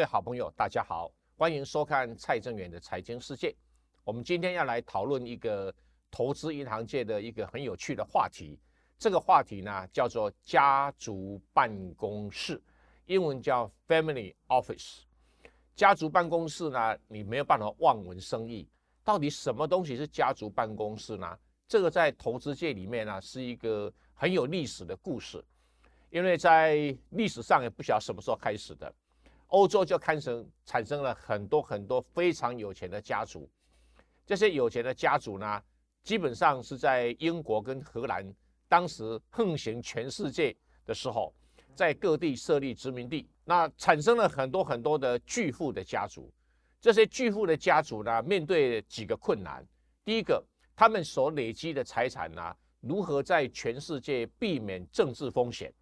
各位好朋友，大家好，欢迎收看蔡正元的财经世界。我们今天要来讨论一个投资银行界的一个很有趣的话题。这个话题呢，叫做家族办公室，英文叫 Family Office。家族办公室呢，你没有办法望文生义。到底什么东西是家族办公室呢？这个在投资界里面呢，是一个很有历史的故事。因为在历史上也不晓得什么时候开始的，欧洲就开始产生了很多很多非常有钱的家族。这些有钱的家族呢，基本上是在英国跟荷兰当时横行全世界的时候，在各地设立殖民地，那产生了很多很多的巨富的家族。这些巨富的家族呢，面对几个困难：第一个，他们所累积的财产呢，如何在全世界避免政治风险？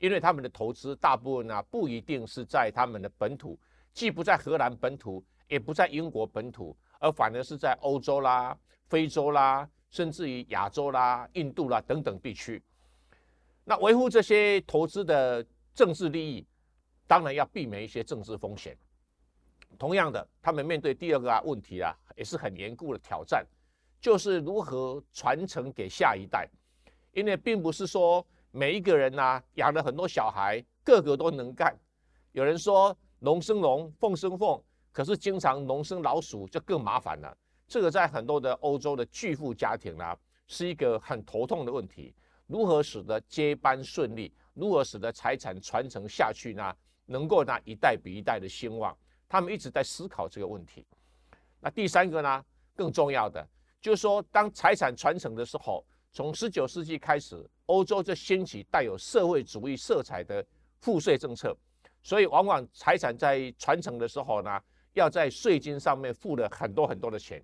因为他们的投资大部分呢不一定是在他们的本土，既不在荷兰本土，也不在英国本土，而反而是在欧洲啦、非洲啦，甚至于亚洲啦、印度啦等等地区。那维护这些投资的政治利益，当然要避免一些政治风险。同样的，他们面对第二个啊问题啊，也是很严酷的挑战，就是如何传承给下一代，因为并不是说。每一个人呐，养了很多小孩，个个都能干。有人说龙生龙，凤生凤，可是经常龙生老鼠就更麻烦了。这个在很多的欧洲的巨富家庭呢，是一个很头痛的问题。如何使得接班顺利？如何使得财产传承下去呢？能够呢一代比一代的兴旺？他们一直在思考这个问题。那第三个呢，更重要的就是说，当财产传承的时候。从十九世纪开始，欧洲就兴起带有社会主义色彩的赋税政策，所以往往财产在传承的时候呢，要在税金上面付了很多很多的钱。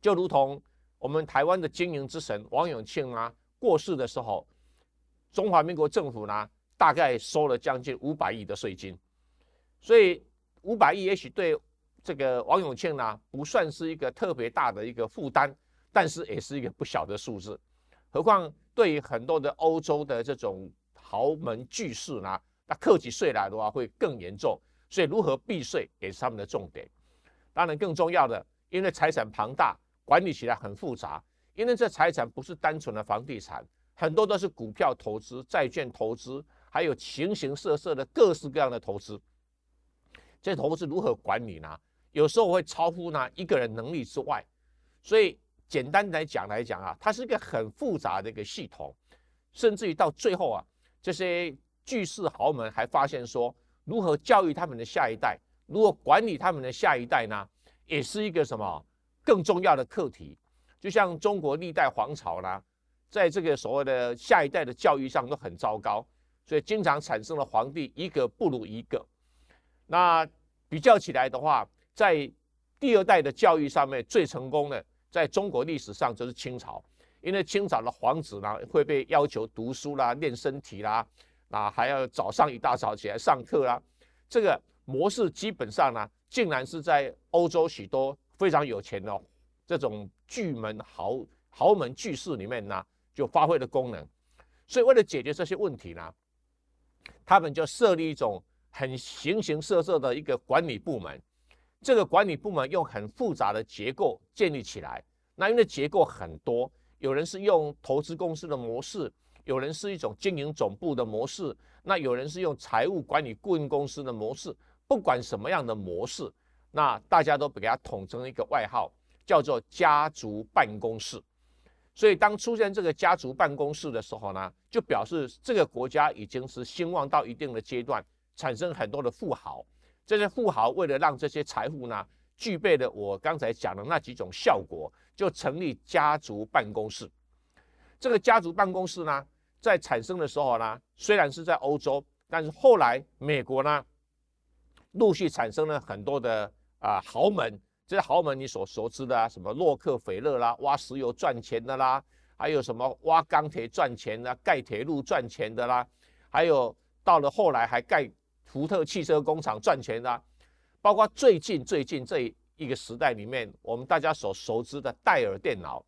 就如同我们台湾的经营之神王永庆啊过世的时候，中华民国政府呢大概收了将近五百亿的税金，所以五百亿也许对这个王永庆呢不算是一个特别大的一个负担。但是也是一个不小的数字，何况对于很多的欧洲的这种豪门巨士呢，那克起税来的话会更严重，所以如何避税也是他们的重点。当然更重要的，因为财产庞大，管理起来很复杂，因为这财产不是单纯的房地产，很多都是股票投资、债券投资，还有形形色色的各式各样的投资。这投资如何管理呢？有时候会超乎呢一个人能力之外，所以。简单来讲来讲啊，它是一个很复杂的一个系统，甚至于到最后啊，这些巨士豪门还发现说，如何教育他们的下一代，如何管理他们的下一代呢，也是一个什么更重要的课题。就像中国历代皇朝呢，在这个所谓的下一代的教育上都很糟糕，所以经常产生了皇帝一个不如一个。那比较起来的话，在第二代的教育上面最成功的。在中国历史上，就是清朝，因为清朝的皇子呢会被要求读书啦、练身体啦，啊，还要早上一大早起来上课啦。这个模式基本上呢，竟然是在欧洲许多非常有钱的这种巨门豪豪门巨士里面呢，就发挥了功能。所以为了解决这些问题呢，他们就设立一种很形形色色的一个管理部门。这个管理部门用很复杂的结构建立起来，那因为结构很多，有人是用投资公司的模式，有人是一种经营总部的模式，那有人是用财务管理顾问公司的模式。不管什么样的模式，那大家都给它统称一个外号，叫做家族办公室。所以当出现这个家族办公室的时候呢，就表示这个国家已经是兴旺到一定的阶段，产生很多的富豪。这些富豪为了让这些财富呢具备了我刚才讲的那几种效果，就成立家族办公室。这个家族办公室呢，在产生的时候呢，虽然是在欧洲，但是后来美国呢，陆续产生了很多的啊豪门。这些豪门你所熟知的啊，什么洛克菲勒啦，挖石油赚钱的啦，还有什么挖钢铁赚钱的、盖铁路赚钱的啦，还有到了后来还盖。福特汽车工厂赚钱的，包括最近最近这一个时代里面，我们大家所熟知的戴尔电脑。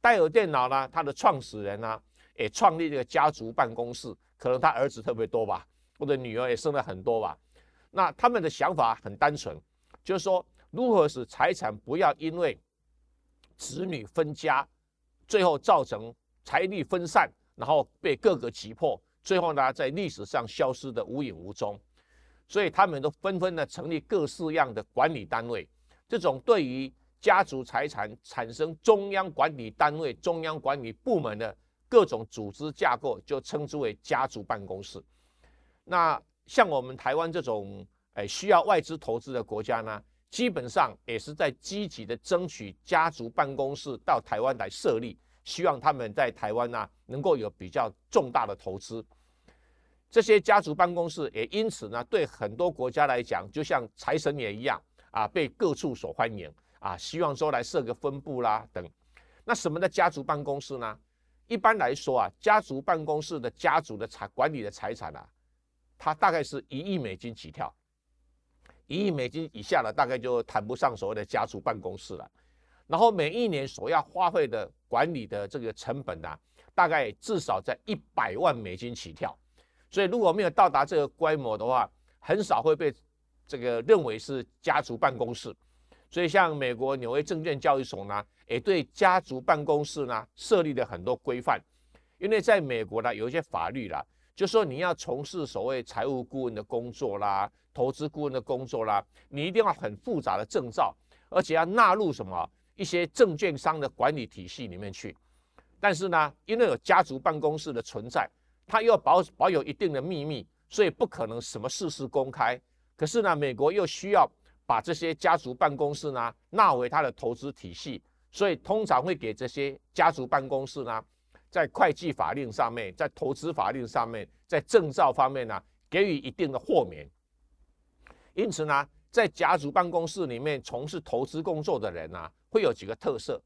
戴尔电脑呢，它的创始人呢，也创立这个家族办公室，可能他儿子特别多吧，或者女儿也生了很多吧。那他们的想法很单纯，就是说如何使财产不要因为子女分家，最后造成财力分散，然后被各个击破，最后呢在历史上消失的无影无踪。所以他们都纷纷的成立各式样的管理单位，这种对于家族财产产生中央管理单位、中央管理部门的各种组织架构，就称之为家族办公室。那像我们台湾这种诶需要外资投资的国家呢，基本上也是在积极的争取家族办公室到台湾来设立，希望他们在台湾呢能够有比较重大的投资。这些家族办公室也因此呢，对很多国家来讲，就像财神爷一样啊，被各处所欢迎啊，希望说来设个分部啦等。那什么的家族办公室呢？一般来说啊，家族办公室的家族的财管理的财产啊，它大概是一亿美金起跳，一亿美金以下的大概就谈不上所谓的家族办公室了。然后每一年所要花费的管理的这个成本呢，大概至少在一百万美金起跳。所以如果没有到达这个规模的话，很少会被这个认为是家族办公室。所以像美国纽约证券交易所呢，也对家族办公室呢设立了很多规范。因为在美国呢，有一些法律啦，就说你要从事所谓财务顾问的工作啦、投资顾问的工作啦，你一定要很复杂的证照，而且要纳入什么一些证券商的管理体系里面去。但是呢，因为有家族办公室的存在。他又保保有一定的秘密，所以不可能什么事事公开。可是呢，美国又需要把这些家族办公室呢纳为他的投资体系，所以通常会给这些家族办公室呢，在会计法令上面，在投资法令上面，在证照方面呢，给予一定的豁免。因此呢，在家族办公室里面从事投资工作的人呢，会有几个特色，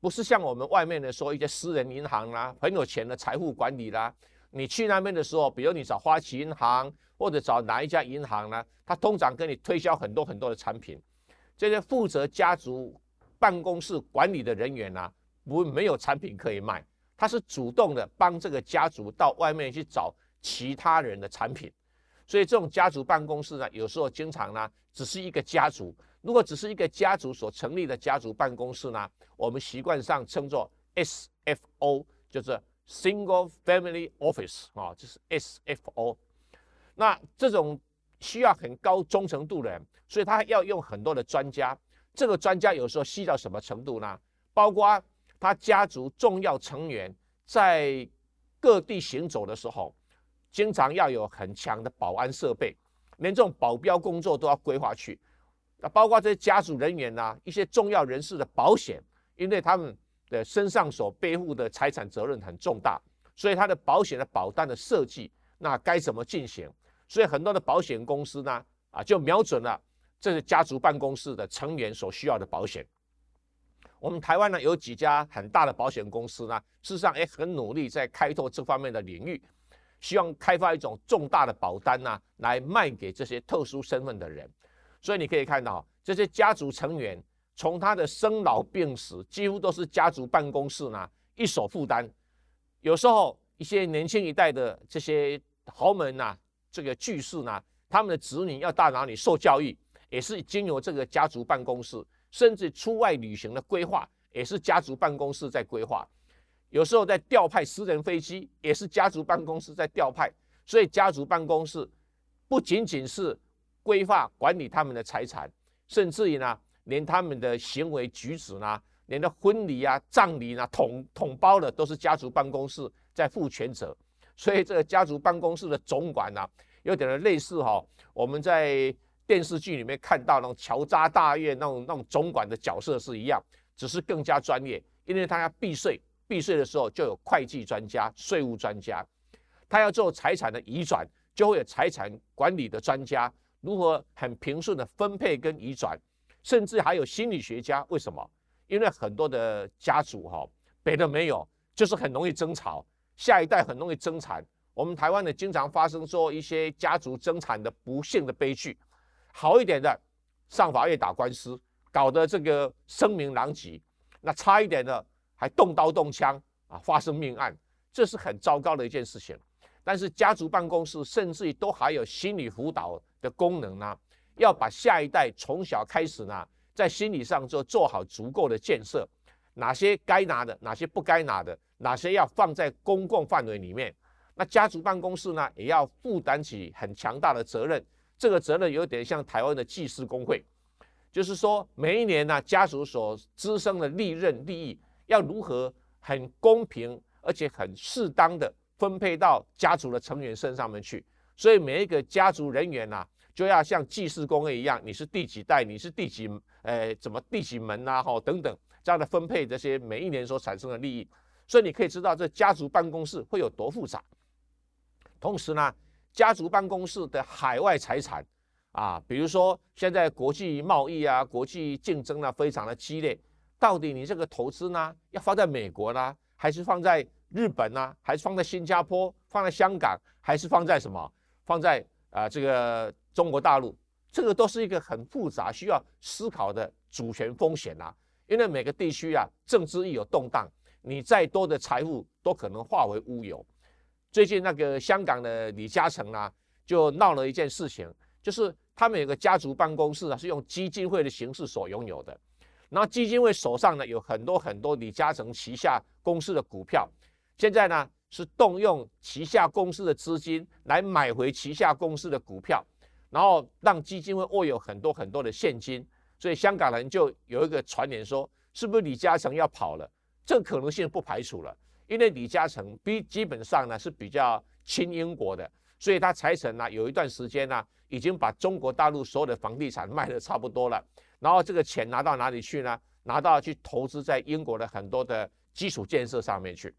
不是像我们外面的说一些私人银行啦，很有钱的财富管理啦。你去那边的时候，比如你找花旗银行或者找哪一家银行呢？他通常跟你推销很多很多的产品。这些负责家族办公室管理的人员呢，不没有产品可以卖，他是主动的帮这个家族到外面去找其他人的产品。所以这种家族办公室呢，有时候经常呢，只是一个家族。如果只是一个家族所成立的家族办公室呢，我们习惯上称作 SFO，就是。Single Family Office 啊，就是 SFO。那这种需要很高忠诚度的人，所以他要用很多的专家。这个专家有时候细到什么程度呢？包括他家族重要成员在各地行走的时候，经常要有很强的保安设备，连这种保镖工作都要规划去。那包括这些家族人员呐，一些重要人士的保险，因为他们。的身上所背负的财产责任很重大，所以他的保险的保单的设计，那该怎么进行？所以很多的保险公司呢，啊，就瞄准了这是家族办公室的成员所需要的保险。我们台湾呢有几家很大的保险公司呢，事实上也很努力在开拓这方面的领域，希望开发一种重大的保单呢，来卖给这些特殊身份的人。所以你可以看到这些家族成员。从他的生老病死，几乎都是家族办公室呢一手负担。有时候一些年轻一代的这些豪门呐，这个巨士呢，他们的子女要到哪里受教育，也是经由这个家族办公室。甚至出外旅行的规划，也是家族办公室在规划。有时候在调派私人飞机，也是家族办公室在调派。所以家族办公室不仅仅是规划管理他们的财产，甚至于呢。连他们的行为举止呢，连的婚礼啊、葬礼呢，统统包的都是家族办公室在负全责。所以这个家族办公室的总管呢，有点类似哈，我们在电视剧里面看到那种乔家大院那种那种总管的角色是一样，只是更加专业，因为他要避税，避税的时候就有会计专家、税务专家；他要做财产的移转，就会有财产管理的专家，如何很平顺的分配跟移转。甚至还有心理学家，为什么？因为很多的家族哈，别的没有，就是很容易争吵，下一代很容易争产。我们台湾呢，经常发生说一些家族争产的不幸的悲剧。好一点的，上法院打官司，搞得这个声名狼藉；那差一点的，还动刀动枪啊，发生命案，这是很糟糕的一件事情。但是家族办公室甚至于都还有心理辅导。的功能呢，要把下一代从小开始呢，在心理上就做好足够的建设，哪些该拿的，哪些不该拿的，哪些要放在公共范围里面。那家族办公室呢，也要负担起很强大的责任。这个责任有点像台湾的技师工会，就是说每一年呢，家族所滋生的利润利益要如何很公平而且很适当的分配到家族的成员身上面去。所以每一个家族人员呢，就要像祭祀工一样，你是第几代，你是第几，呃，怎么第几门呐，哈，等等这样的分配这些每一年所产生的利益。所以你可以知道这家族办公室会有多复杂。同时呢。家族办公室的海外财产啊，比如说现在国际贸易啊、国际竞争呢非常的激烈，到底你这个投资呢要放在美国呢，还是放在日本呢，还是放在新加坡、放在香港，还是放在什么？放在啊这个中国大陆？这个都是一个很复杂需要思考的主权风险啊，因为每个地区啊政治一有动荡，你再多的财富都可能化为乌有。最近那个香港的李嘉诚呢，就闹了一件事情，就是他们有个家族办公室啊，是用基金会的形式所拥有的。然后基金会手上呢有很多很多李嘉诚旗下公司的股票，现在呢是动用旗下公司的资金来买回旗下公司的股票，然后让基金会握有很多很多的现金。所以香港人就有一个传言说，是不是李嘉诚要跑了？这可能性不排除了。因为李嘉诚比基本上呢是比较亲英国的，所以他财产呢有一段时间呢已经把中国大陆所有的房地产卖的差不多了，然后这个钱拿到哪里去呢？拿到去投资在英国的很多的基础建设上面去。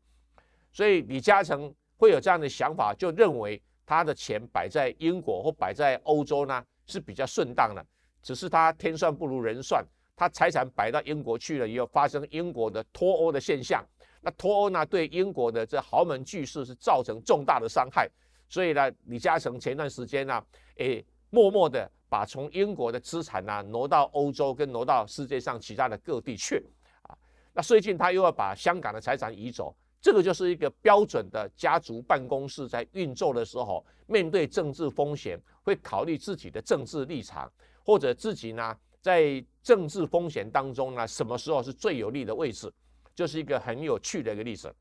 所以李嘉诚会有这样的想法，就认为他的钱摆在英国或摆在欧洲呢是比较顺当的。只是他天算不如人算，他财产摆到英国去了以后，发生英国的脱欧的现象。那脱欧呢，对英国的这豪门巨势是造成重大的伤害，所以呢，李嘉诚前段时间呢，诶，默默的把从英国的资产呢挪到欧洲，跟挪到世界上其他的各地去，啊，那最近他又要把香港的财产移走，这个就是一个标准的家族办公室在运作的时候，面对政治风险会考虑自己的政治立场，或者自己呢在政治风险当中呢，什么时候是最有利的位置。就是一个很有趣的一个例子。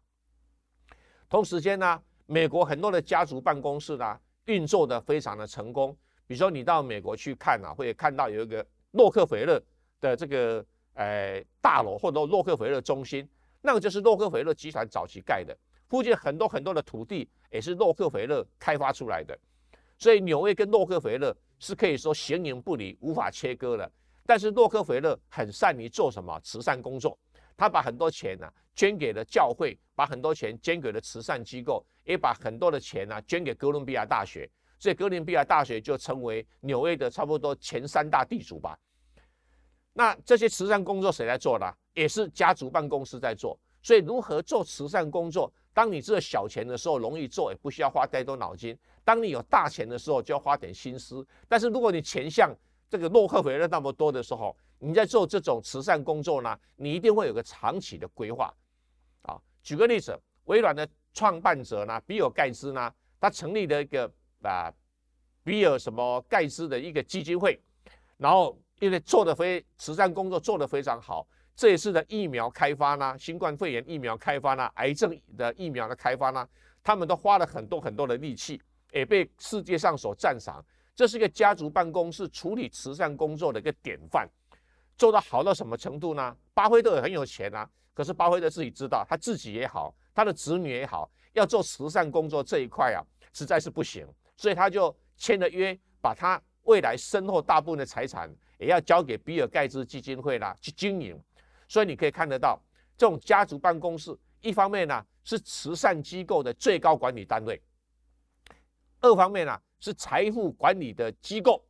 同时间呢，美国很多的家族办公室呢运作的非常的成功。比如说你到美国去看啊，会看到有一个洛克菲勒的这个呃大楼，或者洛克菲勒中心，那个就是洛克菲勒集团早期盖的。附近很多很多的土地也是洛克菲勒开发出来的。所以纽约跟洛克菲勒是可以说形影不离，无法切割的。但是洛克菲勒很善于做什么慈善工作。他把很多钱呢捐给了教会，把很多钱捐给了慈善机构，也把很多的钱呢捐给哥伦比亚大学，所以哥伦比亚大学就成为纽约的差不多前三大地主吧。那这些慈善工作谁来做呢？也是家族办公室在做。所以如何做慈善工作？当你这小钱的时候容易做，也不需要花太多脑筋；当你有大钱的时候，就要花点心思。但是如果你钱像这个洛克菲勒那么多的时候，你在做这种慈善工作呢，你一定会有个长期的规划，啊，举个例子，微软的创办者呢，比尔盖茨呢，他成立了一个啊，比尔什么盖茨的一个基金会，然后因为做的非慈善工作做得非常好，这一次的疫苗开发呢，新冠肺炎疫苗开发呢，癌症的疫苗的开发呢，他们都花了很多很多的力气，也被世界上所赞赏，这是一个家族办公室处理慈善工作的一个典范。做到好到什么程度呢？巴菲特也很有钱啊，可是巴菲特自己知道，他自己也好，他的子女也好，要做慈善工作这一块啊，实在是不行，所以他就签了约，把他未来身后大部分的财产也要交给比尔盖茨基金会啦去经营。所以你可以看得到，这种家族办公室，一方面呢是慈善机构的最高管理单位，二方面呢是财富管理的机构，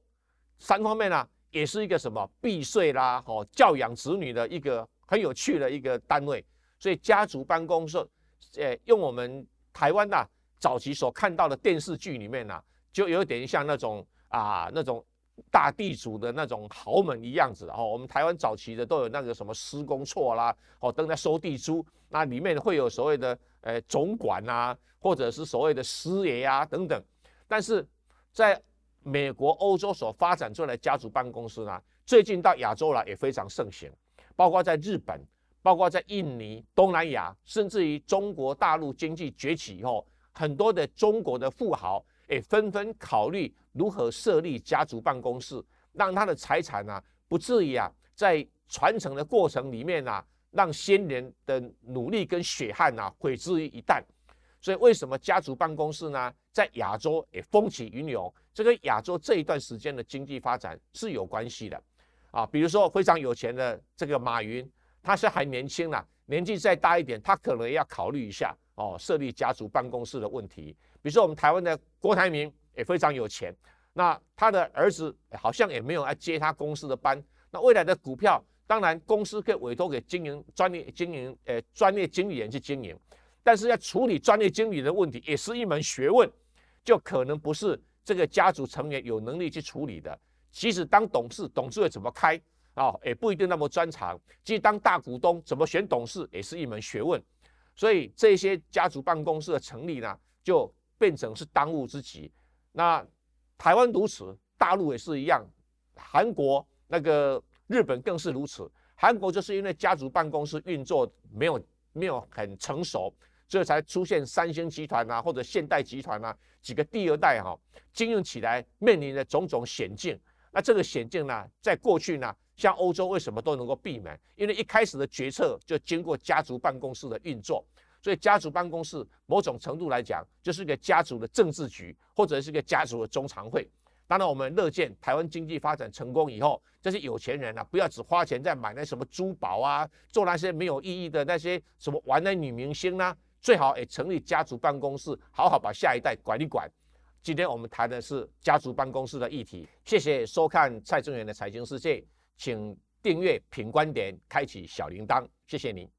三方面呢。也是一个什么避税啦，哦，教养子女的一个很有趣的一个单位。所以家族办公室，呃，用我们台湾呐早期所看到的电视剧里面呐，就有点像那种啊那种大地主的那种豪门一样子。哦，我们台湾早期的都有那个什么施工错啦，哦，等在收地租，那里面会有所谓的呃总管呐，或者是所谓的师爷啊等等。但是在美国、欧洲所发展出来的家族办公室呢，最近到亚洲来也非常盛行，包括在日本、包括在印尼、东南亚，甚至于中国大陆经济崛起以后，很多的中国的富豪也纷纷考虑如何设立家族办公室，让他的财产呢不至于啊在传承的过程里面呢，让先人的努力跟血汗啊毁之于一旦。所以为什么家族办公室呢，在亚洲也风起云涌？这跟亚洲这一段时间的经济发展是有关系的啊。比如说非常有钱的这个马云，他是还年轻啦，年纪再大一点，他可能要考虑一下哦，设立家族办公室的问题。比如说我们台湾的郭台铭也非常有钱，那他的儿子好像也没有来接他公司的班。那未来的股票，当然公司可以委托给经营专业经营呃专业经理人去经营。但是要处理专业经理的问题，也是一门学问，就可能不是这个家族成员有能力去处理的。其实当董事，董事会怎么开啊，也不一定那么专长。即使当大股东，怎么选董事，也是一门学问。所以这些家族办公室的成立呢，就变成是当务之急。那台湾如此，大陆也是一样，韩国、那个日本更是如此。韩国就是因为家族办公室运作没有没有很成熟。所以才出现三星集团啊，或者现代集团啊几个第二代哈，经营起来面临的种种险境。那这个险境呢，在过去呢，像欧洲为什么都能够避免？因为一开始的决策就经过家族办公室的运作，所以家族办公室某种程度来讲，就是一个家族的政治局，或者是一个家族的中常会。当然，我们乐见台湾经济发展成功以后，这些有钱人啊，不要只花钱在买那什么珠宝啊，做那些没有意义的那些什么玩的女明星啦。最好也成立家族办公室，好好把下一代管一管。今天我们谈的是家族办公室的议题。谢谢收看蔡正元的财经世界，请订阅品观点，开启小铃铛。谢谢您。